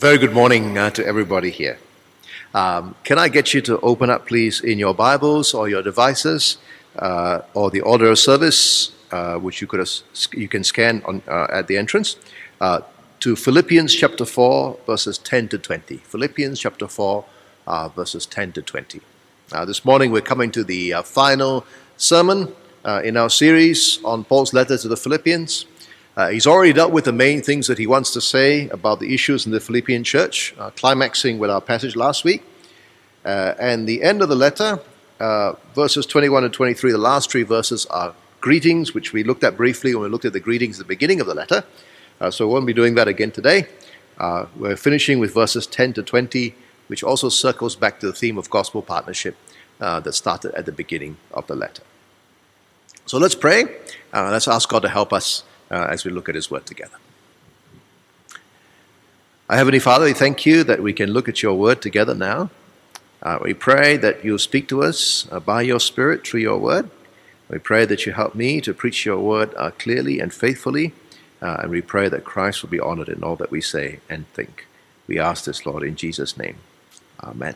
Very good morning uh, to everybody here. Um, can I get you to open up, please, in your Bibles or your devices uh, or the order of service, uh, which you could you can scan on, uh, at the entrance, uh, to Philippians chapter 4, verses 10 to 20. Philippians chapter 4, uh, verses 10 to 20. this morning we're coming to the final sermon in our series on Paul's letter to the Philippians. Uh, he's already dealt with the main things that he wants to say about the issues in the Philippian church, uh, climaxing with our passage last week. Uh, and the end of the letter, uh, verses 21 and 23, the last three verses are greetings, which we looked at briefly when we looked at the greetings at the beginning of the letter. Uh, so we won't be doing that again today. Uh, we're finishing with verses 10 to 20, which also circles back to the theme of gospel partnership that started at the beginning of the letter. So let's pray. let's ask God to help us uh, as we look at His Word together. Our Heavenly Father, we thank you that we can look at your Word together now. Uh, we pray that you'll speak to us uh, by your Spirit through your Word. We pray that you help me to preach your Word uh, clearly and faithfully. Uh, and we pray that Christ will be honored in all that we say and think. We ask this, Lord, in Jesus' name. Amen.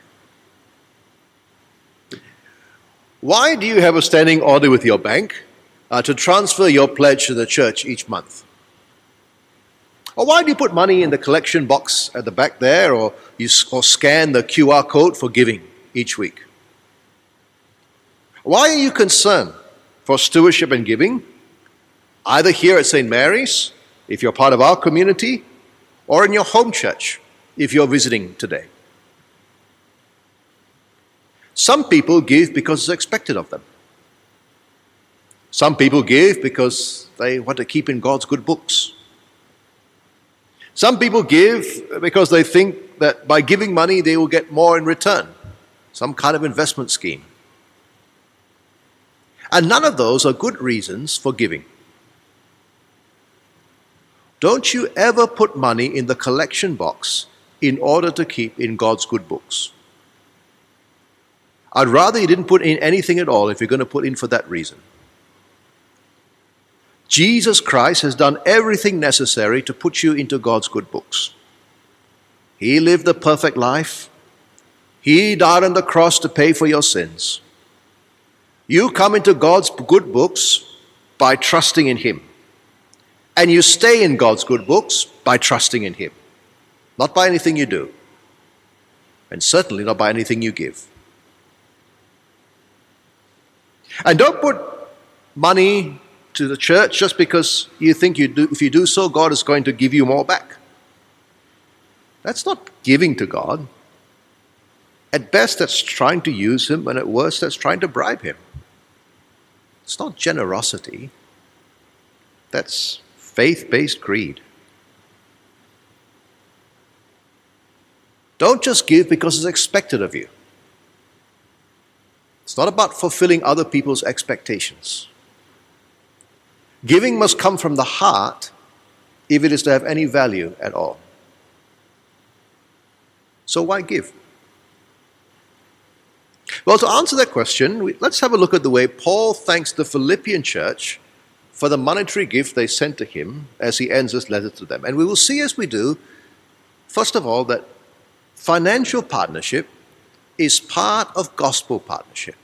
Why do you have a standing order with your bank? Uh, to transfer your pledge to the church each month? Or why do you put money in the collection box at the back there, or you or scan the QR code for giving each week? Why are you concerned for stewardship and giving, either here at St. Mary's, if you're part of our community, or in your home church, if you're visiting today? Some people give because it's expected of them. Some people give because they want to keep in God's good books. Some people give because they think that by giving money they will get more in return, some kind of investment scheme. And none of those are good reasons for giving. Don't you ever put money in the collection box in order to keep in God's good books. I'd rather you didn't put in anything at all if you're going to put in for that reason. Jesus Christ has done everything necessary to put you into God's good books. He lived the perfect life. He died on the cross to pay for your sins. You come into God's good books by trusting in Him. And you stay in God's good books by trusting in Him. Not by anything you do. And certainly not by anything you give. And don't put money to the church just because you think you do, if you do so, God is going to give you more back. That's not giving to God. At best, that's trying to use Him, and at worst, that's trying to bribe Him. It's not generosity, that's faith based greed. Don't just give because it's expected of you. It's not about fulfilling other people's expectations. Giving must come from the heart if it is to have any value at all. So, why give? Well, to answer that question, let's have a look at the way Paul thanks the Philippian church for the monetary gift they sent to him as he ends his letter to them. And we will see as we do, first of all, that financial partnership is part of gospel partnership.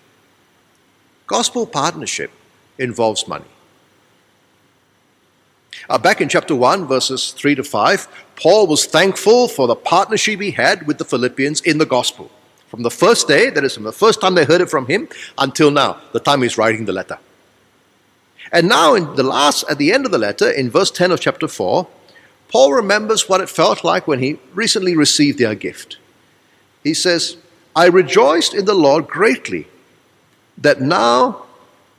Gospel partnership involves money. Uh, back in chapter 1, verses 3 to 5, Paul was thankful for the partnership he had with the Philippians in the gospel. From the first day, that is, from the first time they heard it from him, until now, the time he's writing the letter. And now, in the last, at the end of the letter, in verse 10 of chapter 4, Paul remembers what it felt like when he recently received their gift. He says, I rejoiced in the Lord greatly that now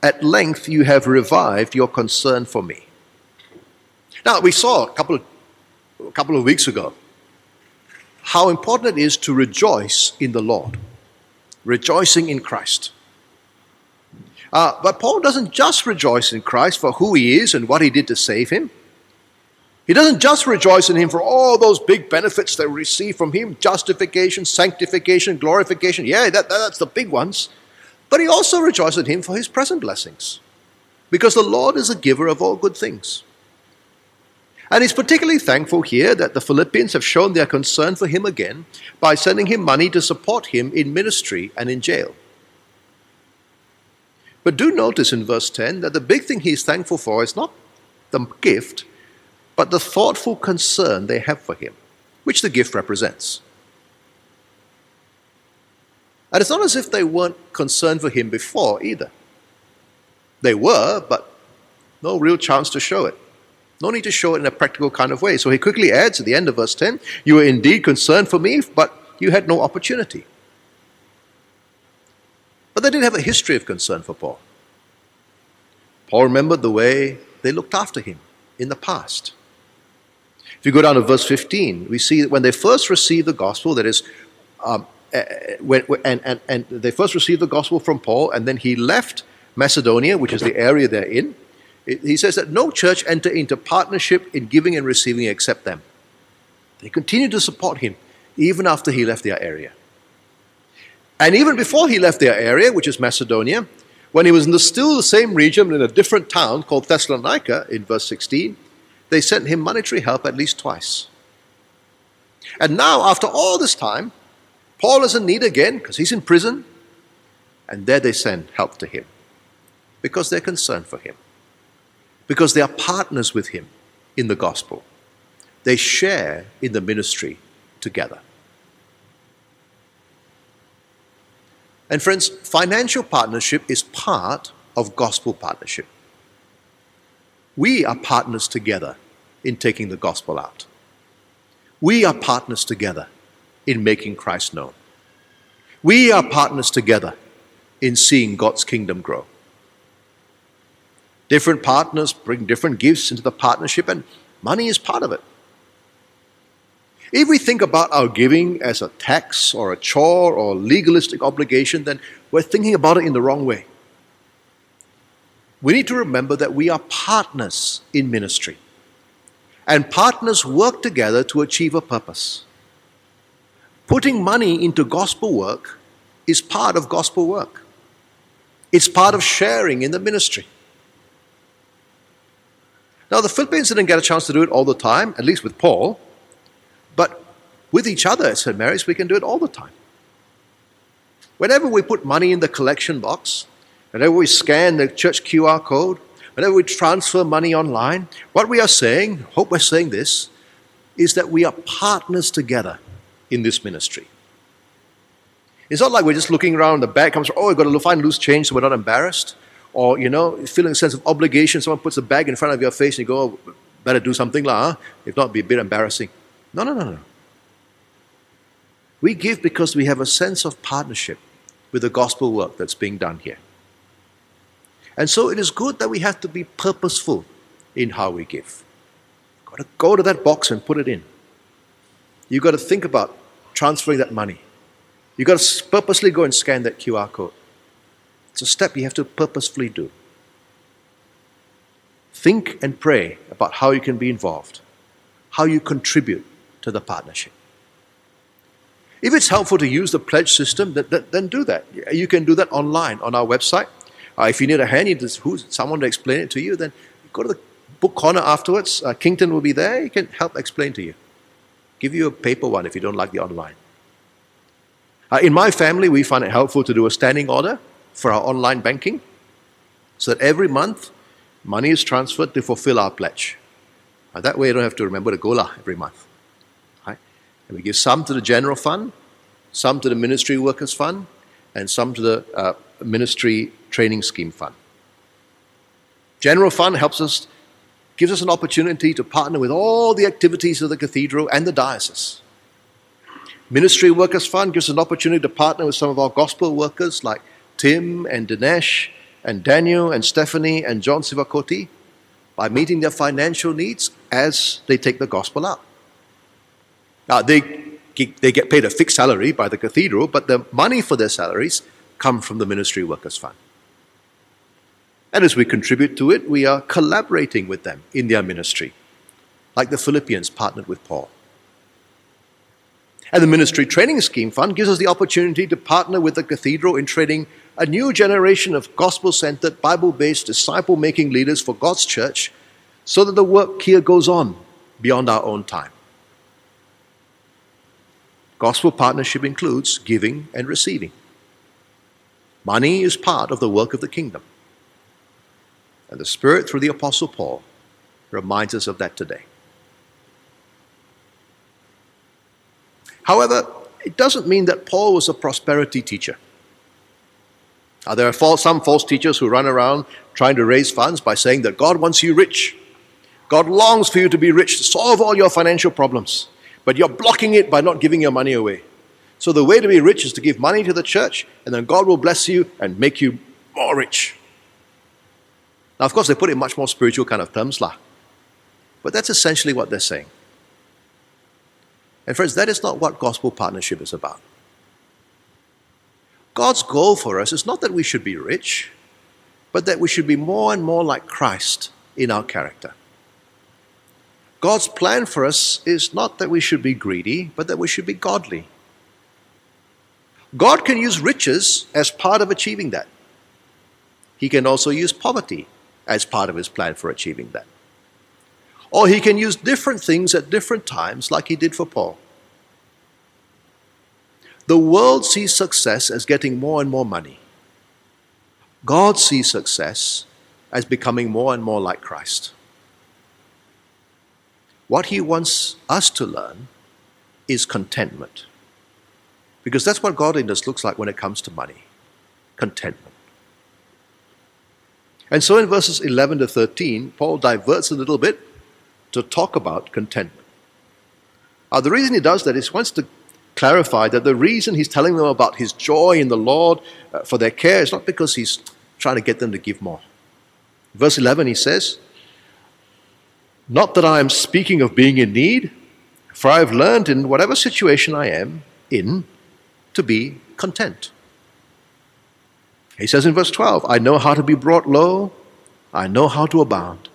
at length you have revived your concern for me. Now, we saw a couple of, a couple of weeks ago how important it is to rejoice in the Lord, rejoicing in Christ. Uh, but Paul doesn't just rejoice in Christ for who he is and what he did to save him. He doesn't just rejoice in him for all those big benefits that we receive from him justification, sanctification, glorification. Yeah, that, that's the big ones. But he also rejoices in him for his present blessings. Because the Lord is a giver of all good things. And he's particularly thankful here that the Philippians have shown their concern for him again by sending him money to support him in ministry and in jail. But do notice in verse 10 that the big thing he's thankful for is not the gift, but the thoughtful concern they have for him, which the gift represents. And it's not as if they weren't concerned for him before either. They were, but no real chance to show it. No need to show it in a practical kind of way. So he quickly adds at the end of verse 10 You were indeed concerned for me, but you had no opportunity. But they did have a history of concern for Paul. Paul remembered the way they looked after him in the past. If you go down to verse 15, we see that when they first received the gospel, that is, um, uh, when, and, and, and they first received the gospel from Paul, and then he left Macedonia, which is the area they're in. He says that no church enter into partnership in giving and receiving except them. They continued to support him even after he left their area. And even before he left their area, which is Macedonia, when he was in the still the same region in a different town called Thessalonica, in verse 16, they sent him monetary help at least twice. And now, after all this time, Paul is in need again because he's in prison, and there they send help to him because they're concerned for him, because they are partners with him in the gospel. They share in the ministry together. And friends, financial partnership is part of gospel partnership. We are partners together in taking the gospel out. We are partners together in making Christ known. We are partners together in seeing God's kingdom grow. Different partners bring different gifts into the partnership, and money is part of it. If we think about our giving as a tax or a chore or a legalistic obligation, then we're thinking about it in the wrong way. We need to remember that we are partners in ministry, and partners work together to achieve a purpose. Putting money into gospel work is part of gospel work, it's part of sharing in the ministry. Now, the Philippians didn't get a chance to do it all the time, at least with Paul. But with each other at St. Mary's, we can do it all the time. Whenever we put money in the collection box, whenever we scan the church QR code, whenever we transfer money online, what we are saying, hope we're saying this, is that we are partners together in this ministry. It's not like we're just looking around, the bag comes, oh, we've got to find loose change so we're not embarrassed. Or, you know, feeling a sense of obligation. Someone puts a bag in front of your face and you go, oh, better do something, lah. Huh? If not, be a bit embarrassing. No, no, no, no. We give because we have a sense of partnership with the gospel work that's being done here. And so it is good that we have to be purposeful in how we give. Got to go to that box and put it in. You've got to think about transferring that money. You've got to purposely go and scan that QR code. It's a step you have to purposefully do. Think and pray about how you can be involved, how you contribute to the partnership. If it's helpful to use the pledge system, then, then do that. You can do that online on our website. Uh, if you need a hand, you need who's, someone to explain it to you, then go to the book corner afterwards. Uh, Kington will be there. He can help explain to you. Give you a paper one if you don't like the online. Uh, in my family, we find it helpful to do a standing order for our online banking so that every month money is transferred to fulfill our pledge. That way, you don't have to remember the gola every month. And we give some to the general fund, some to the ministry workers fund, and some to the uh, ministry training scheme fund. General fund helps us, gives us an opportunity to partner with all the activities of the cathedral and the diocese. Ministry Workers Fund gives us an opportunity to partner with some of our gospel workers like Tim and Dinesh and Daniel and Stephanie and John Sivakoti by meeting their financial needs as they take the gospel out. Now, they, they get paid a fixed salary by the cathedral, but the money for their salaries come from the Ministry Workers Fund. And as we contribute to it, we are collaborating with them in their ministry, like the Philippians partnered with Paul. And the Ministry Training Scheme Fund gives us the opportunity to partner with the cathedral in training a new generation of gospel centered, Bible based, disciple making leaders for God's church so that the work here goes on beyond our own time. Gospel partnership includes giving and receiving. Money is part of the work of the kingdom. And the Spirit, through the Apostle Paul, reminds us of that today. However, it doesn't mean that Paul was a prosperity teacher. Now, there are false, some false teachers who run around trying to raise funds by saying that God wants you rich. God longs for you to be rich to solve all your financial problems, but you're blocking it by not giving your money away. So, the way to be rich is to give money to the church, and then God will bless you and make you more rich. Now, of course, they put it in much more spiritual kind of terms, lah. But that's essentially what they're saying. And, friends, that is not what gospel partnership is about. God's goal for us is not that we should be rich, but that we should be more and more like Christ in our character. God's plan for us is not that we should be greedy, but that we should be godly. God can use riches as part of achieving that. He can also use poverty as part of his plan for achieving that. Or he can use different things at different times, like he did for Paul. The world sees success as getting more and more money. God sees success as becoming more and more like Christ. What He wants us to learn is contentment. Because that's what godliness looks like when it comes to money contentment. And so in verses 11 to 13, Paul diverts a little bit to talk about contentment. Uh, the reason he does that is he wants to clarified that the reason he's telling them about his joy in the Lord uh, for their care is not because he's trying to get them to give more. Verse 11, he says, Not that I am speaking of being in need, for I have learned in whatever situation I am in to be content. He says in verse 12, I know how to be brought low, I know how to abound.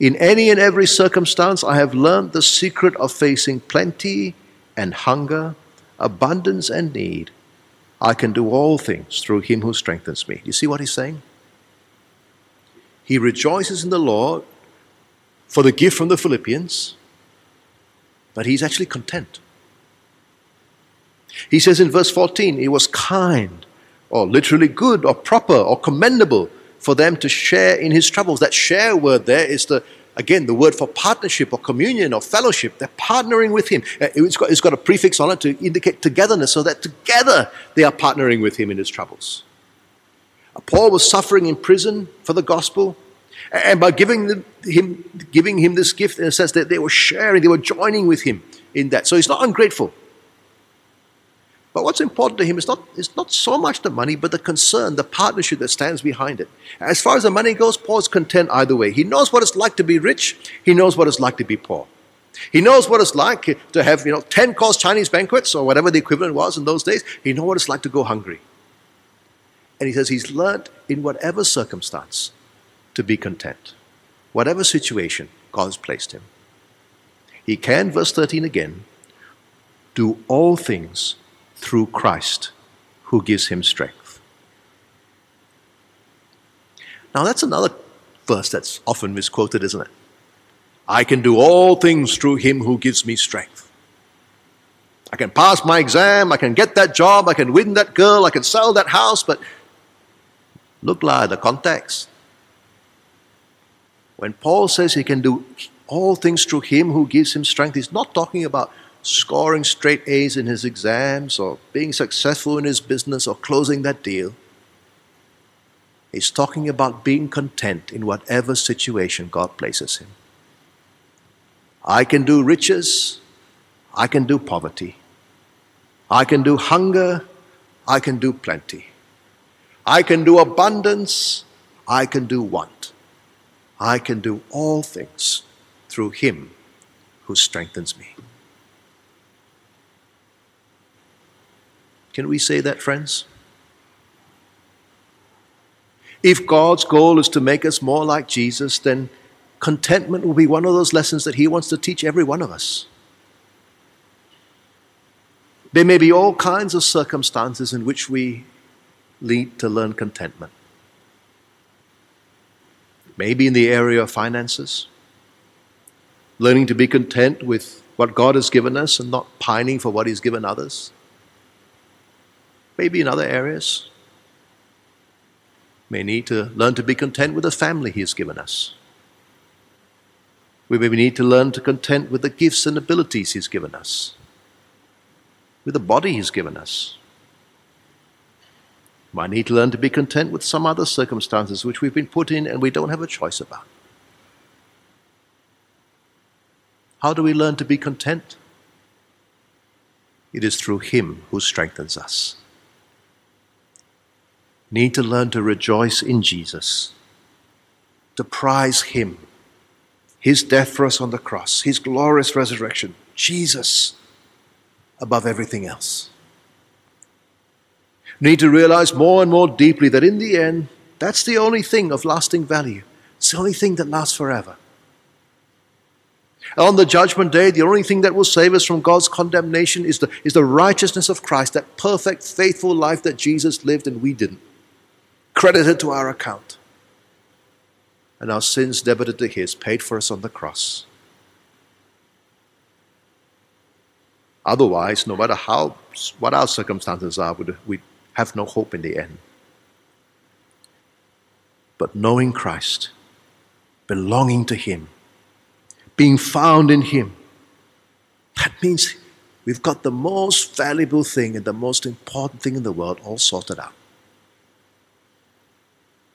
In any and every circumstance, I have learned the secret of facing plenty and hunger, abundance and need, I can do all things through him who strengthens me. You see what he's saying? He rejoices in the Lord for the gift from the Philippians, but he's actually content. He says in verse 14, it was kind, or literally good, or proper, or commendable for them to share in his troubles. That share word there is the Again, the word for partnership or communion or fellowship, they're partnering with Him. Uh, it's got, it's got a prefix on it to indicate togetherness, so that together they are partnering with Him in His troubles. Uh, Paul was suffering in prison for the gospel, and by giving, him, giving him this gift, in a sense, that they were sharing, they were joining with him in that. So he's not ungrateful. But what's important to him is not, is not so much the money, but the concern, the partnership that stands behind it. As far as the money goes, Paul's content either way. He knows what it's like to be rich, he knows what it's like to be poor. He knows what it's like to have, you know, 10 course Chinese banquets or whatever the equivalent was in those days. He knows what it's like to go hungry. And he says he's learned in whatever circumstance to be content. Whatever situation God has placed him. He can, verse 13 again, do all things through Christ who gives him strength. Now, that's another verse that's often misquoted, isn't it? I can do all things through him who gives me strength. I can pass my exam, I can get that job, I can win that girl, I can sell that house, but look like the context. When Paul says he can do all things through him who gives him strength, he's not talking about scoring straight A's in his exams or being successful in his business or closing that deal. He's talking about being content in whatever situation God places him. I can do riches, I can do poverty. I can do hunger, I can do plenty. I can do abundance, I can do want. I can do all things through Him who strengthens me. Can we say that, friends? If God's goal is to make us more like Jesus, then contentment will be one of those lessons that He wants to teach every one of us. There may be all kinds of circumstances in which we need to learn contentment. Maybe in the area of finances, learning to be content with what God has given us and not pining for what He's given others. Maybe in other areas. May need to learn to be content with the family He has given us. We may need to learn to content with the gifts and abilities He's given us, with the body He's given us. We Might need to learn to be content with some other circumstances which we've been put in and we don't have a choice about. How do we learn to be content? It is through Him who strengthens us. Need to learn to rejoice in Jesus, to prize Him, His death for us on the cross, His glorious resurrection, Jesus above everything else. Need to realize more and more deeply that in the end, that's the only thing of lasting value. It's the only thing that lasts forever. On the judgment day, the only thing that will save us from God's condemnation is the, is the righteousness of Christ, that perfect, faithful life that Jesus lived and we didn't, credited to our account. And our sins debited to His, paid for us on the cross. Otherwise, no matter how what our circumstances are, we have no hope in the end. But knowing Christ, belonging to Him, being found in Him. That means we've got the most valuable thing and the most important thing in the world all sorted out.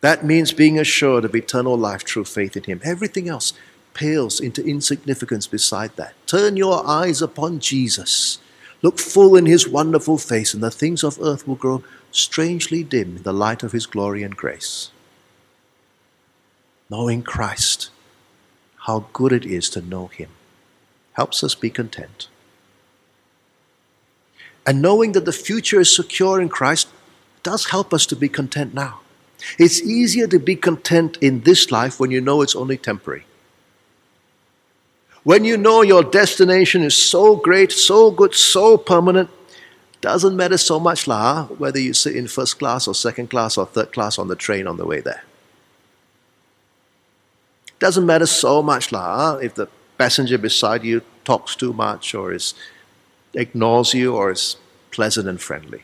That means being assured of eternal life through faith in Him. Everything else pales into insignificance beside that. Turn your eyes upon Jesus. Look full in His wonderful face, and the things of earth will grow strangely dim in the light of His glory and grace. Knowing Christ how good it is to know Him helps us be content. And knowing that the future is secure in Christ does help us to be content now. It's easier to be content in this life when you know it's only temporary. When you know your destination is so great, so good, so permanent, doesn't matter so much lah whether you sit in first class or second class or third class on the train on the way there. Doesn't matter so much lah if the passenger beside you talks too much or is ignores you or is pleasant and friendly.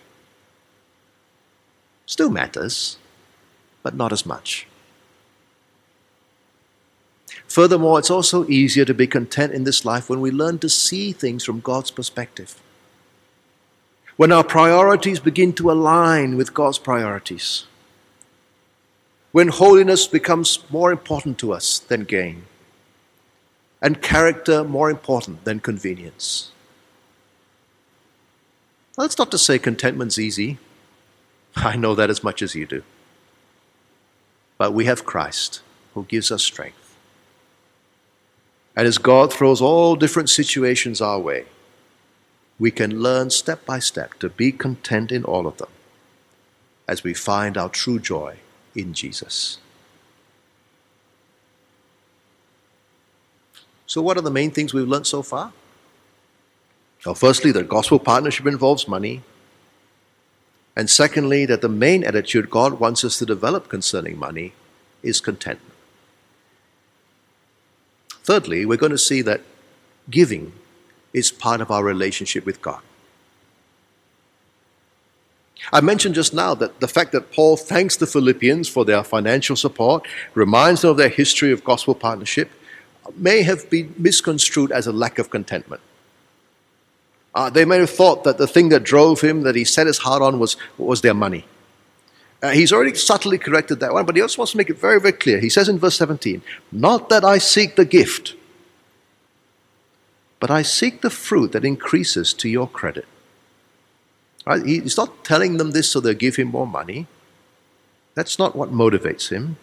Still matters, but not as much. Furthermore, it's also easier to be content in this life when we learn to see things from God's perspective. When our priorities begin to align with God's priorities when holiness becomes more important to us than gain, and character more important than convenience. that's not to say contentment's easy. I know that as much as you do. But we have Christ who gives us strength. And as God throws all different situations our way, we can learn step by step to be content in all of them as we find our true joy in Jesus. So, what are the main things we've learned so far? Well, firstly, that gospel partnership involves money. And secondly, that the main attitude God wants us to develop concerning money is contentment. Thirdly, we're going to see that giving is part of our relationship with God. I mentioned just now that the fact that Paul thanks the Philippians for their financial support, reminds them of their history of gospel partnership, may have been misconstrued as a lack of contentment. Uh, they may have thought that the thing that drove him, that he set his heart on, was, was their money. Uh, he's already subtly corrected that one, but he also wants to make it very, very clear. He says in verse 17, Not that I seek the gift, but I seek the fruit that increases to your credit. Right? He's not telling them this so they'll give him more money. That's not what motivates him.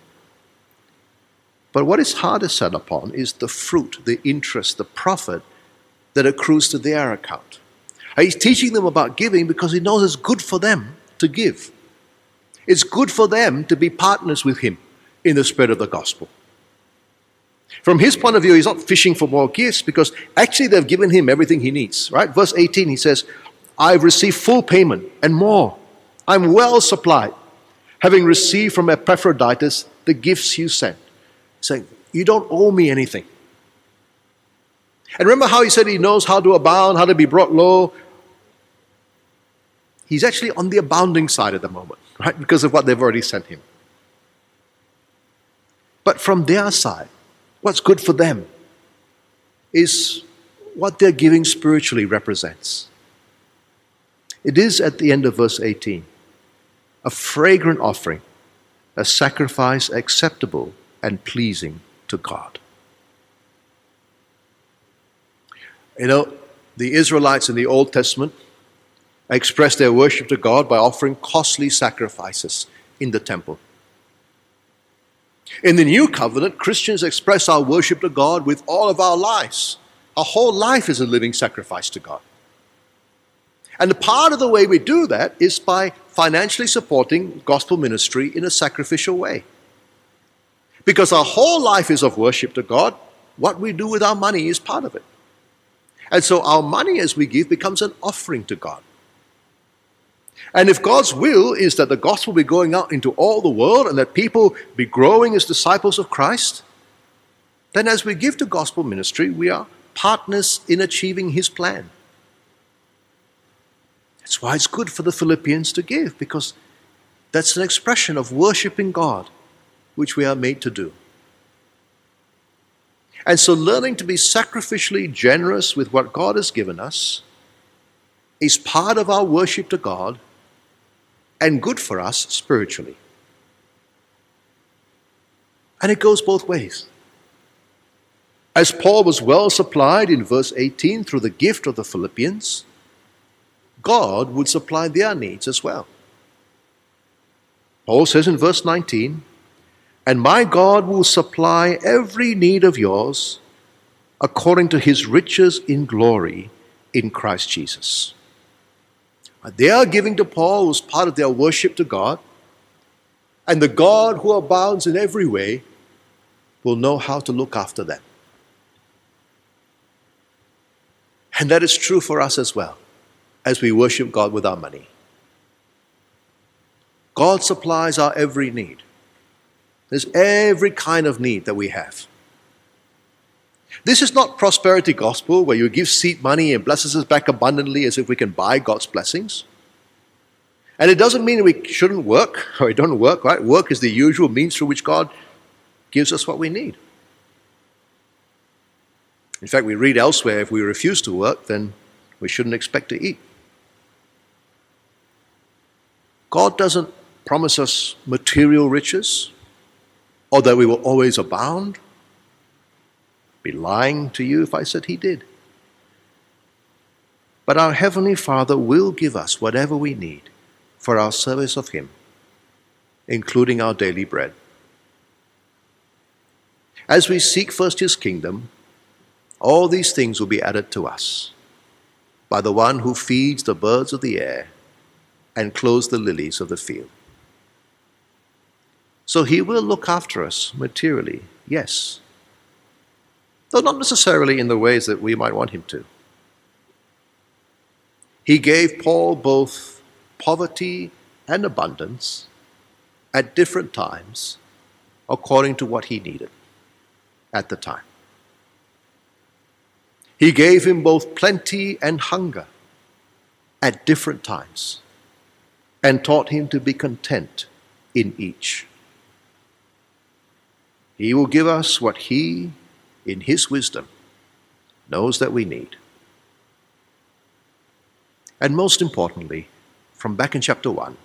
But what is harder set upon is the fruit, the interest, the profit that accrues to their account. He's teaching them about giving because he knows it's good for them to give. It's good for them to be partners with him in the spread of the gospel. From his point of view, he's not fishing for more gifts because actually they've given him everything he needs, right? Verse 18, he says, I've received full payment and more. I'm well supplied, having received from Epaphroditus the gifts you sent. Saying, You don't owe me anything. And remember how he said he knows how to abound, how to be brought low? He's actually on the abounding side at the moment, right? Because of what they've already sent him. But from their side, what's good for them is what their giving spiritually represents. It is at the end of verse 18 a fragrant offering, a sacrifice acceptable and pleasing to God. You know, the Israelites in the Old Testament expressed their worship to God by offering costly sacrifices in the temple. In the New Covenant, Christians express our worship to God with all of our lives. Our whole life is a living sacrifice to God. And part of the way we do that is by financially supporting gospel ministry in a sacrificial way. Because our whole life is of worship to God, what we do with our money is part of it. And so our money as we give becomes an offering to God. And if God's will is that the gospel be going out into all the world and that people be growing as disciples of Christ, then as we give to gospel ministry, we are partners in achieving his plan. That's why it's good for the Philippians to give, because that's an expression of worshiping God, which we are made to do. And so, learning to be sacrificially generous with what God has given us is part of our worship to God and good for us spiritually. And it goes both ways. As Paul was well supplied in verse 18 through the gift of the Philippians, God would supply their needs as well. Paul says in verse 19, And my God will supply every need of yours according to his riches in glory in Christ Jesus. They are giving to Paul was part of their worship to God, and the God who abounds in every way will know how to look after them. And that is true for us as well, as we worship God with our money. God supplies our every need. There's every kind of need that we have. This is not prosperity gospel where you give seed money and blesses us back abundantly as if we can buy God's blessings. And it doesn't mean we shouldn't work or we don't work, right? Work is the usual means through which God gives us what we need. In fact, we read elsewhere if we refuse to work, then we shouldn't expect to eat. God doesn't promise us material riches or that we will always abound be lying to you if I said he did. But our Heavenly Father will give us whatever we need for our service of Him, including our daily bread. As we seek first His kingdom, all these things will be added to us by the one who feeds the birds of the air and clothes the lilies of the field. So He will look after us materially, yes though not necessarily in the ways that we might want him to. He gave Paul both poverty and abundance at different times according to what he needed at the time. He gave him both plenty and hunger at different times and taught him to be content in each. He will give us what he in His wisdom, knows that we need. And most importantly, from back in chapter 1,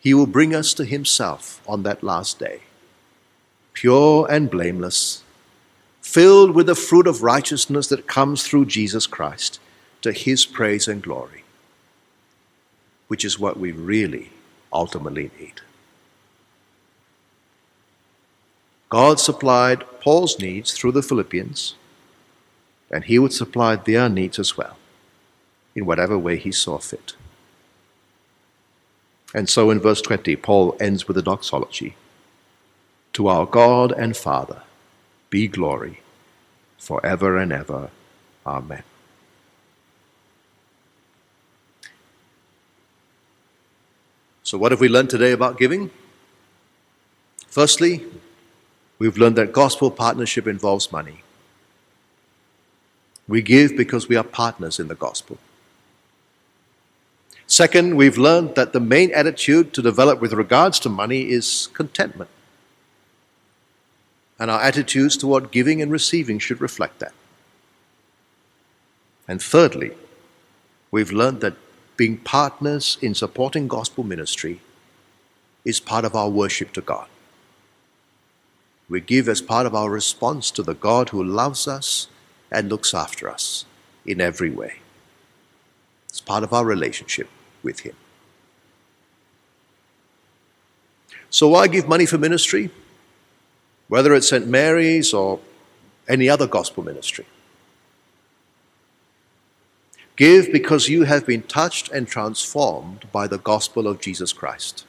He will bring us to Himself on that last day, pure and blameless, filled with the fruit of righteousness that comes through Jesus Christ to His praise and glory, which is what we really ultimately need. God supplied Paul's needs through the Philippians, and he would supply their needs as well, in whatever way he saw fit. And so in verse 20, Paul ends with a doxology To our God and Father be glory forever and ever. Amen. So, what have we learned today about giving? Firstly, We've learned that gospel partnership involves money. We give because we are partners in the gospel. Second, we've learned that the main attitude to develop with regards to money is contentment. And our attitudes toward giving and receiving should reflect that. And thirdly, we've learned that being partners in supporting gospel ministry is part of our worship to God. We give as part of our response to the God who loves us and looks after us in every way. It's part of our relationship with Him. So, why give money for ministry? Whether it's St. Mary's or any other gospel ministry. Give because you have been touched and transformed by the gospel of Jesus Christ.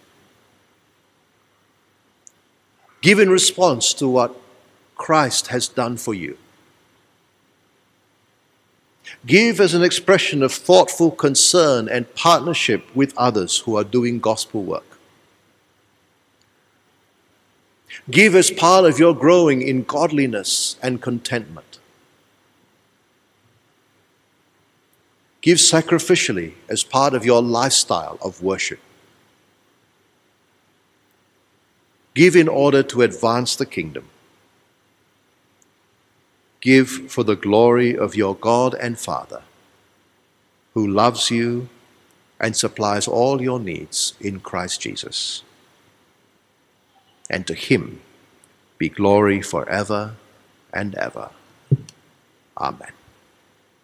Give in response to what Christ has done for you. Give as an expression of thoughtful concern and partnership with others who are doing gospel work. Give as part of your growing in godliness and contentment. Give sacrificially as part of your lifestyle of worship. Give in order to advance the kingdom. Give for the glory of your God and Father, who loves you and supplies all your needs in Christ Jesus. And to him be glory forever and ever. Amen.